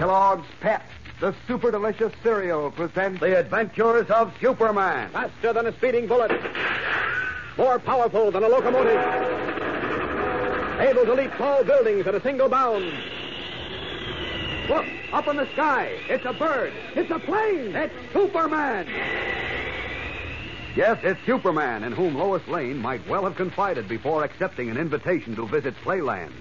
Kellogg's Pep, the super delicious cereal, presents The Adventures of Superman. Faster than a speeding bullet. More powerful than a locomotive. Able to leap tall buildings at a single bound. Look, up in the sky. It's a bird. It's a plane. It's Superman. Yes, it's Superman, in whom Lois Lane might well have confided before accepting an invitation to visit Playland.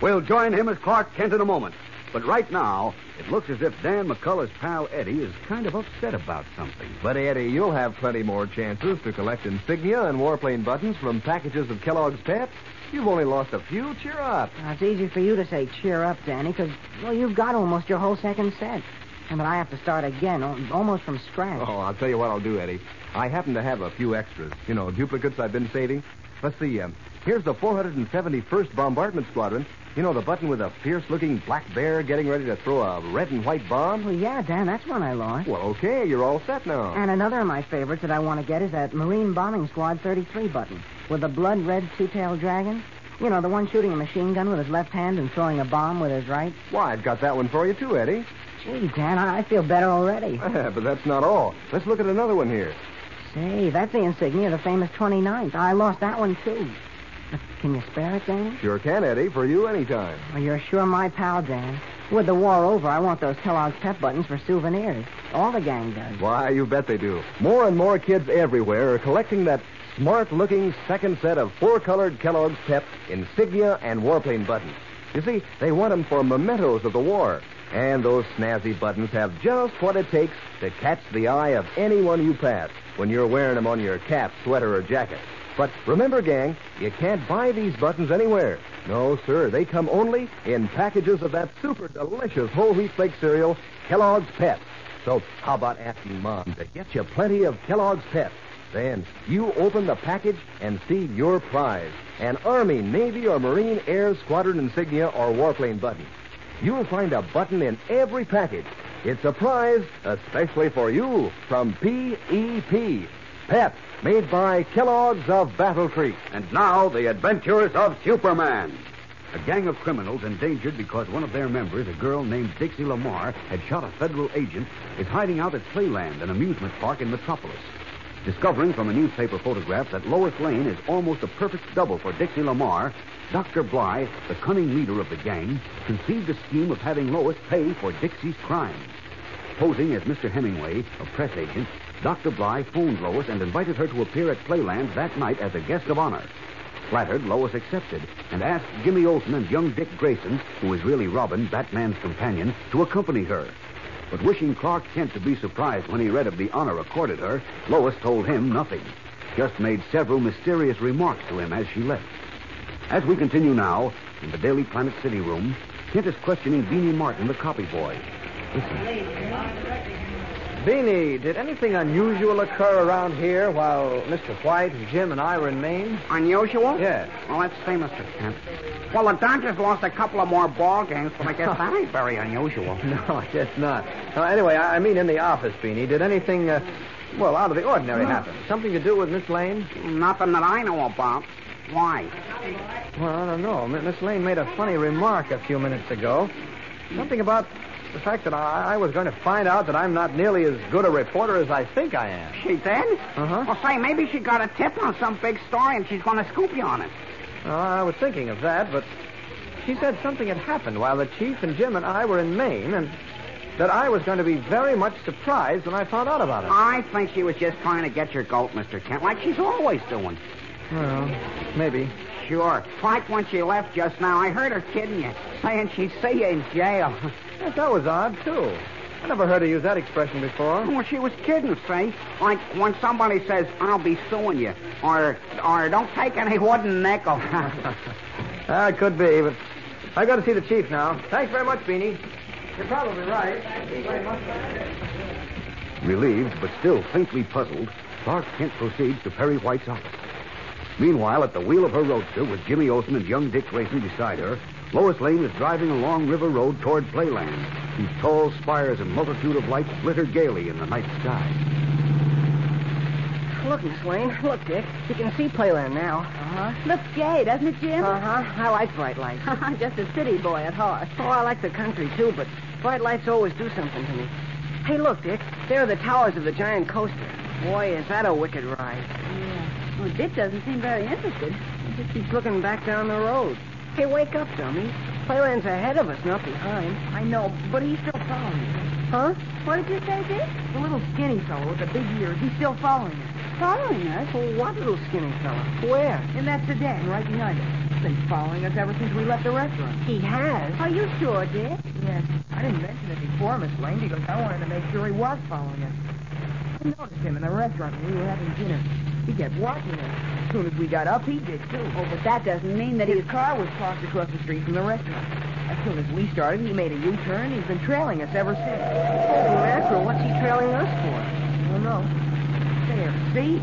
We'll join him as Clark Kent in a moment. But right now, it looks as if Dan McCullough's pal Eddie is kind of upset about something. But, Eddie, you'll have plenty more chances to collect insignia and warplane buttons from packages of Kellogg's Pep. You've only lost a few. Cheer up. Now, it's easy for you to say cheer up, Danny, because, well, you've got almost your whole second set. And but I have to start again, al- almost from scratch. Oh, I'll tell you what I'll do, Eddie. I happen to have a few extras. You know, duplicates I've been saving. Let's see. Um, here's the 471st Bombardment Squadron. You know, the button with a fierce-looking black bear getting ready to throw a red and white bomb? Well, yeah, Dan, that's one I lost. Well, okay, you're all set now. And another of my favorites that I want to get is that Marine Bombing Squad 33 button with the blood red two-tailed dragon. You know, the one shooting a machine gun with his left hand and throwing a bomb with his right. Why, I've got that one for you, too, Eddie. Gee, Dan, I feel better already. but that's not all. Let's look at another one here. Say, that's the insignia of the famous 29th. I lost that one, too. Can you spare it, Dan? Sure can, Eddie. For you anytime. Well, you're sure my pal, Dan. With the war over, I want those Kellogg's Pep buttons for souvenirs. All the gang does. Why, you bet they do. More and more kids everywhere are collecting that smart-looking second set of four-colored Kellogg's Pep insignia and warplane buttons. You see, they want them for mementos of the war. And those snazzy buttons have just what it takes to catch the eye of anyone you pass when you're wearing them on your cap, sweater, or jacket. But remember, gang, you can't buy these buttons anywhere. No, sir, they come only in packages of that super delicious whole wheat flake cereal, Kellogg's Pep. So how about asking Mom to get you plenty of Kellogg's Pep? Then you open the package and see your prize. An Army, Navy, or Marine Air Squadron insignia or warplane button. You'll find a button in every package. It's a prize especially for you from P.E.P. Pep, made by Kellogg's of Battle Creek. And now, The Adventures of Superman. A gang of criminals endangered because one of their members, a girl named Dixie Lamar, had shot a federal agent, is hiding out at Playland, an amusement park in Metropolis. Discovering from a newspaper photograph that Lois Lane is almost a perfect double for Dixie Lamar, Dr. Bly, the cunning leader of the gang, conceived a scheme of having Lois pay for Dixie's crimes. Posing as Mr. Hemingway, a press agent, Dr. Bly phoned Lois and invited her to appear at Playland that night as a guest of honor. Flattered, Lois accepted and asked Jimmy Olsen and young Dick Grayson, who is really Robin, Batman's companion, to accompany her. But wishing Clark Kent to be surprised when he read of the honor accorded her, Lois told him nothing. Just made several mysterious remarks to him as she left. As we continue now, in the Daily Planet City room, Kent is questioning Beanie Martin, the copy boy. Listen. Beanie, did anything unusual occur around here while Mr. White, Jim, and I were in Maine? Unusual? Yeah. Well, let's see, Mr. Kent. Well, the Dodgers lost a couple of more ball games, but I guess that ain't very unusual. No, I guess not. Uh, anyway, I I mean in the office, Beanie. Did anything, uh, well, out of the ordinary happen? Something to do with Miss Lane? Nothing that I know about. Why? Well, I don't know. Miss Lane made a funny remark a few minutes ago. Something about the fact that I, I was going to find out that I'm not nearly as good a reporter as I think I am. She did? Uh-huh. Well, say, maybe she got a tip on some big story and she's going to scoop you on it. Uh, I was thinking of that, but she said something had happened while the chief and Jim and I were in Maine, and that I was going to be very much surprised when I found out about it. I think she was just trying to get your goat, Mr. Kent, like she's always doing. Well, maybe. Sure. Like when she left just now, I heard her kidding you, saying she'd see you in jail. Yes, that was odd, too. I never heard her use that expression before. Well, she was kidding, see? Like when somebody says, I'll be suing you, or or don't take any wooden nickel. Ah, it could be, but I've got to see the chief now. Thanks very much, Beanie. You're probably right. Relieved, but still faintly puzzled, Clark Kent proceeds to Perry White's office. Meanwhile, at the wheel of her roadster, with Jimmy Olsen and young Dick racing beside her, Lois Lane is driving along River Road toward Playland, whose tall spires and multitude of lights glitter gaily in the night sky. Look, Miss Lane. Look, Dick. You can see Playland now. Uh-huh. Looks gay, doesn't it, Jim? Uh-huh. I like bright lights. I'm just a city boy at heart. Oh, I like the country, too, but bright lights always do something to me. Hey, look, Dick. There are the towers of the giant coaster. Boy, is that a wicked ride. Yeah. Well, Dick doesn't seem very interested. He just keeps looking back down the road. Hey, wake up, dummy. Playland's ahead of us, not behind. I know, but he's still following us. Huh? What did you say, Dick? The little skinny fellow with the big ears. He's still following us. Following us? Well, what little skinny fellow? Where? In that sedan right behind us. He's been following us ever since we left the restaurant. He has. Are you sure, Dick? Yes. I didn't mention it before, Miss Lane, because I wanted to make sure he was following us. I noticed him in the restaurant when we were having dinner. He kept watching us. As soon as we got up, he did, too. Oh, but that doesn't mean that His car was parked across the street from the restaurant. As soon as we started, he made a U-turn. He's been trailing us ever since. Mackerel, what's he trailing us for? I don't know. There, see?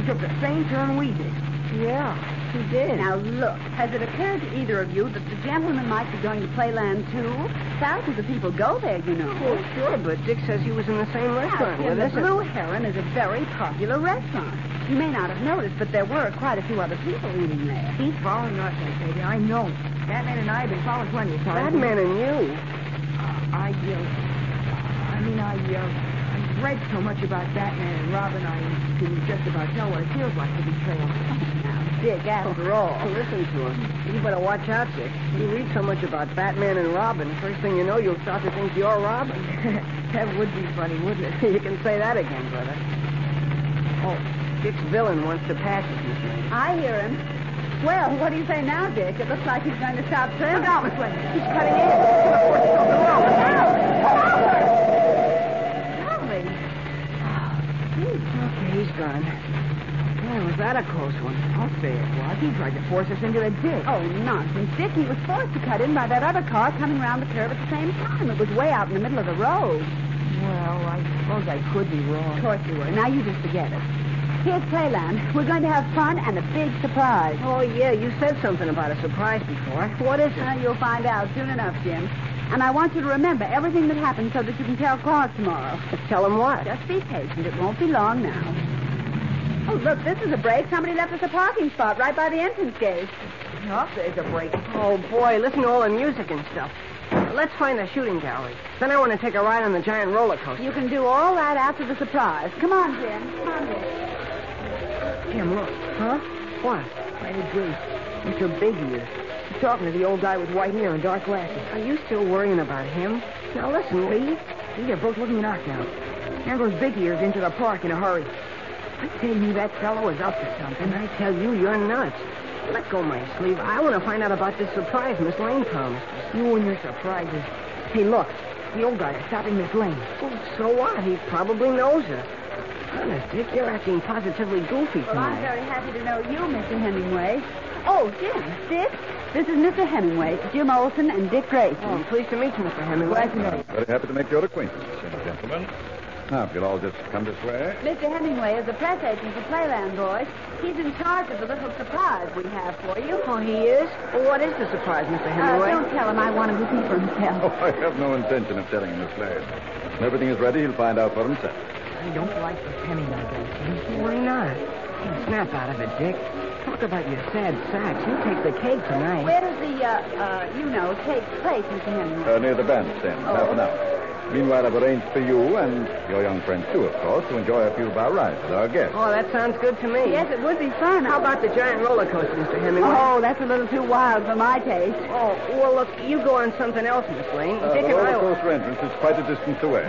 He took the same turn we did. Yeah, he did. Now, look, has it occurred to either of you that the gentleman might be going to Playland, too? Thousands of people go there, you know. Well, sure, but Dick says he was in the same restaurant with the us. Blue Heron is a very popular restaurant. You may not have noticed, but there were quite a few other people eating there. He's following us, you. I know. Batman and I have been following plenty of times. Batman and you? I, uh, I mean, I, uh, I've read so much about Batman and Robin, I can just about tell what it feels like to be trailed. Dick, after all. Listen to him. You better watch out, Dick. You read so much about Batman and Robin, first thing you know, you'll start to think you're Robin. that would be funny, wouldn't it? you can say that again, brother. Oh, Dick's villain wants to pass us, Miss Lane. I hear him. Well, what do you say now, Dick? It looks like he's going to stop trailing. Look out, Miss Lane. He's cutting in. Golly. Oh, okay, he's gone. Boy, was that a close one. I'll say it was. He tried to force us into a ditch. Oh, nonsense, Dick. He was forced to cut in by that other car coming around the curve at the same time. It was way out in the middle of the road. Well, I suppose I could be wrong. Of course you were. Now you just forget it. Here's Playland. We're going to have fun and a big surprise. Oh, yeah, you said something about a surprise before. What is it? you'll find out soon enough, Jim. And I want you to remember everything that happened so that you can tell Clark tomorrow. Tell him what? Just be patient. It won't be long now. Oh, look, this is a break. Somebody left us a parking spot right by the entrance gate. Oh, there's a break. Oh, boy, listen to all the music and stuff. Let's find the shooting gallery. Then I want to take a ride on the giant roller coaster. You can do all that after the surprise. Come on, Jim. Come on, Jim. Jim, look. Huh? What? I agree. Mr. Big Ears. He's talking to the old guy with white hair and dark glasses. Are you still worrying about him? Now listen, Lee. See, they're both looking knocked out. There goes Big Ears into the park in a hurry. I tell you, that fellow is up to something. I tell you, you're nuts. Let go my sleeve. I want to find out about this surprise Miss Lane promised. us. You and your surprises. Hey, look. The old guy is stopping Miss Lane. Well, so what? He probably knows her. Honest, Dick, you're acting positively goofy tonight. Well, I'm very happy to know you, Mr. Hemingway. Oh, Jim, Dick, this is Mr. Hemingway, Jim Olsen, and Dick Grayson. Oh, I'm pleased to meet you, Mr. Hemingway. Glad to know you. Very happy to make your acquaintance, gentlemen. Now, if you'll all just come this way. Mr. Hemingway is the press agent for Playland Boys. He's in charge of the little surprise we have for you. Oh, he is? Well, what is the surprise, Mr. Uh, Hemingway? don't tell him I want him to see for himself. Oh, I have no intention of telling him, Miss Lane. When everything is ready, he'll find out for himself. I don't like this Hemingway guy. Why not? Hey, snap out of it, Dick. Talk about your sad sacks. You take the cake tonight. Where does the, uh, uh, you know, take place, Mr. Hemingway? Uh, near the bandstand, half an hour. Meanwhile, I've arranged for you and your young friends, too, of course, to enjoy a few of our rides with our guests. Oh, that sounds good to me. Yes, it would be fun. How about the giant roller coaster, Mr. Hemingway? Oh, that's a little too wild for my taste. Oh, well, look, you go on something else, Miss Lane. Uh, Dick the and roller I... coaster entrance is quite a distance away.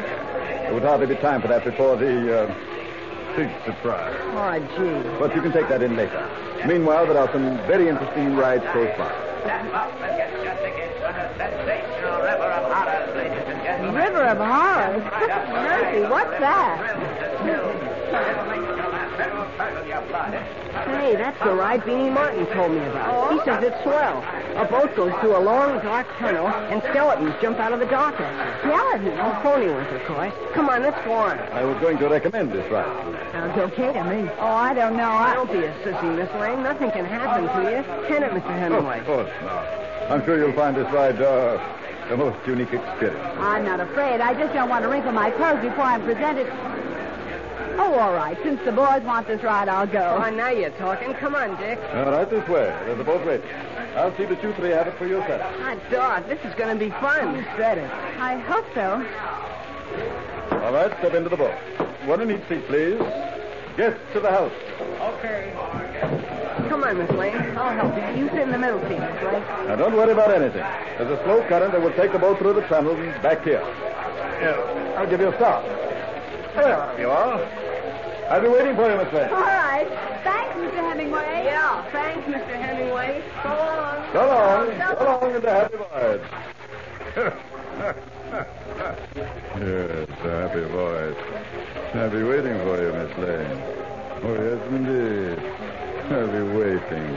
There would hardly be time for that before the uh, big surprise. Oh, gee. But you can take that in later. Meanwhile, there are some very interesting rides close by. Stand up and get your tickets for the sensational River of Horrors, ladies and gentlemen. River of Horrors? Mercy, what's that? don't curdle your blood. Hey, that's the ride Beanie Martin told me about. He says it's swell. A boat goes through a long, dark tunnel, and skeletons jump out of the dock at you. Skeletons? Oh, phony ones, of course. Come on, let's go on. I was going to recommend this ride. Sounds okay to me. Oh, I don't know. I... Don't be a sissy, Miss Lane. Nothing can happen to you. Can it, Mr. Hemingway? Of course not. I'm sure you'll find this ride uh, the most unique experience. I'm not afraid. I just don't want to wrinkle my clothes before I'm presented. Oh, all right. Since the boys want this ride, I'll go. Oh, now you're talking. Come on, Dick. All right, this way. There's a boat ready. I'll see that you three have it for yourself. Hot dog. This is going to be fun. You said it. I hope so. All right, step into the boat. One in each seat, please. Guests to the house. Okay. Come on, Miss Lane. I'll help you. You sit in the middle seat, Miss Lane. Now, don't worry about anything. There's a slow current that will take the boat through the channel and back here. Here, I'll give you a start. There you are. I'll be waiting for you, Miss Lane. All right. Thanks, Mr. Hemingway. Yeah, thanks, Mr. Hemingway. So long. So long. So long and a happy voyage. yes, a happy voyage. I'll be waiting for you, Miss Lane. Oh, yes, indeed. I'll be waiting.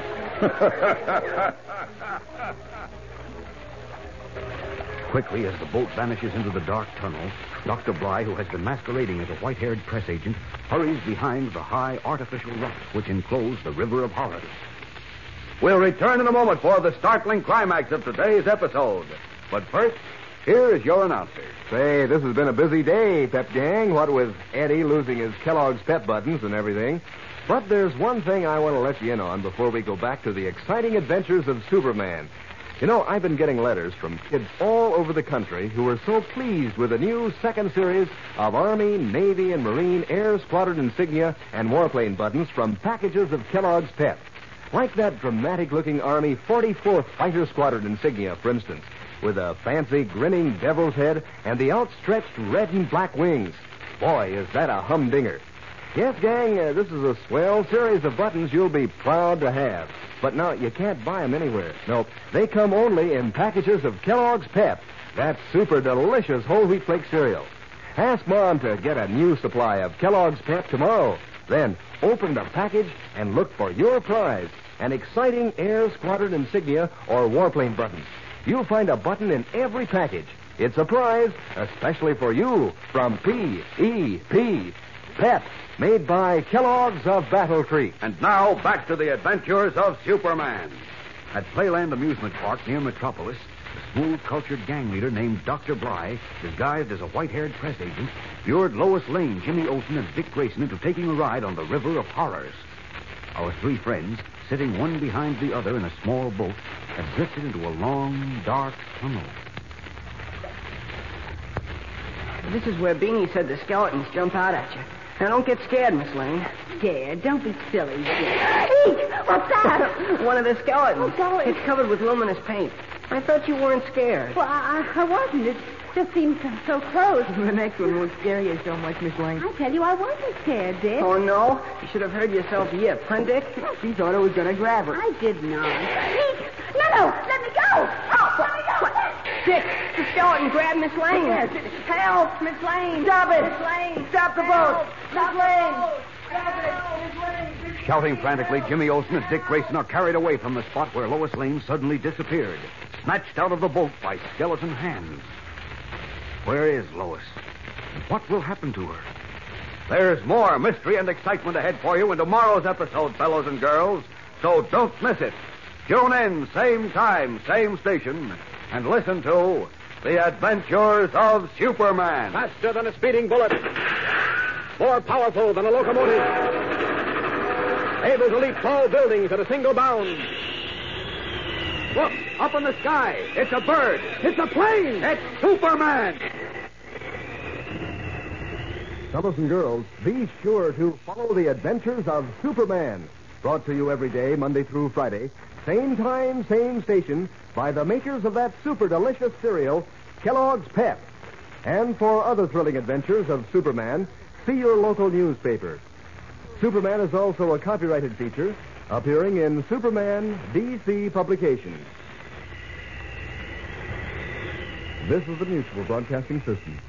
Quickly, as the boat vanishes into the dark tunnel, Dr. Bly, who has been masquerading as a white haired press agent, hurries behind the high artificial rocks which enclose the River of Horrors. We'll return in a moment for the startling climax of today's episode. But first, here is your announcer. Say, this has been a busy day, Pep Gang, what with Eddie losing his Kellogg's Pep buttons and everything. But there's one thing I want to let you in on before we go back to the exciting adventures of Superman. You know, I've been getting letters from kids all over the country who are so pleased with the new second series of Army, Navy, and Marine Air Squadron insignia and warplane buttons from packages of Kellogg's Pep. Like that dramatic looking Army 44th Fighter Squadron insignia, for instance, with a fancy grinning devil's head and the outstretched red and black wings. Boy, is that a humdinger. Yes, gang, uh, this is a swell series of buttons you'll be proud to have. But now, you can't buy them anywhere. Nope. They come only in packages of Kellogg's Pep, that super delicious whole wheat flake cereal. Ask Mom to get a new supply of Kellogg's Pep tomorrow. Then open the package and look for your prize an exciting Air Squadron insignia or warplane button. You'll find a button in every package. It's a prize, especially for you, from P.E.P. Pep, made by Kellogg's of Battle Creek. And now, back to the adventures of Superman. At Playland Amusement Park near Metropolis, a smooth, cultured gang leader named Dr. Bly, disguised as a white haired press agent, lured Lois Lane, Jimmy Olsen, and Dick Grayson into taking a ride on the River of Horrors. Our three friends, sitting one behind the other in a small boat, had drifted into a long, dark tunnel. This is where Beanie said the skeletons jump out at you. Now, don't get scared, Miss Lane. Scared? Don't be silly. Eek! What's that? One of the skeletons. Oh, golly. It's covered with luminous paint. I thought you weren't scared. Well, I, I wasn't. It just seemed so, so close. The next one won't scare you so much, Miss Lane. I tell you, I wasn't scared, Dick. Oh, no? You should have heard yourself yip, huh, Dick? She thought I was going to grab her. I did not. Eek! No, no! Let me go! Oh, let me go! Dick, the skeleton grabbed Miss Lane. Yes. Help, Miss Lane. Stop it! Miss Lane. Stop the boat! Stop Lane. Grab it. Miss Lane! Shouting frantically, Jimmy Olsen and Dick Grayson are carried away from the spot where Lois Lane suddenly disappeared, snatched out of the boat by skeleton hands. Where is Lois? And what will happen to her? There's more mystery and excitement ahead for you in tomorrow's episode, fellows and girls. So don't miss it. Tune in, same time, same station, and listen to The Adventures of Superman. Faster than a speeding bullet. More powerful than a locomotive. Able to leap tall buildings at a single bound. Look, up in the sky. It's a bird. It's a plane. It's Superman! Fellows and girls, be sure to follow the adventures of Superman. Brought to you every day, Monday through Friday. Same time, same station, by the makers of that super delicious cereal, Kellogg's Pep. And for other thrilling adventures of Superman, see your local newspaper. Superman is also a copyrighted feature appearing in Superman DC publications. This is the Mutual Broadcasting System.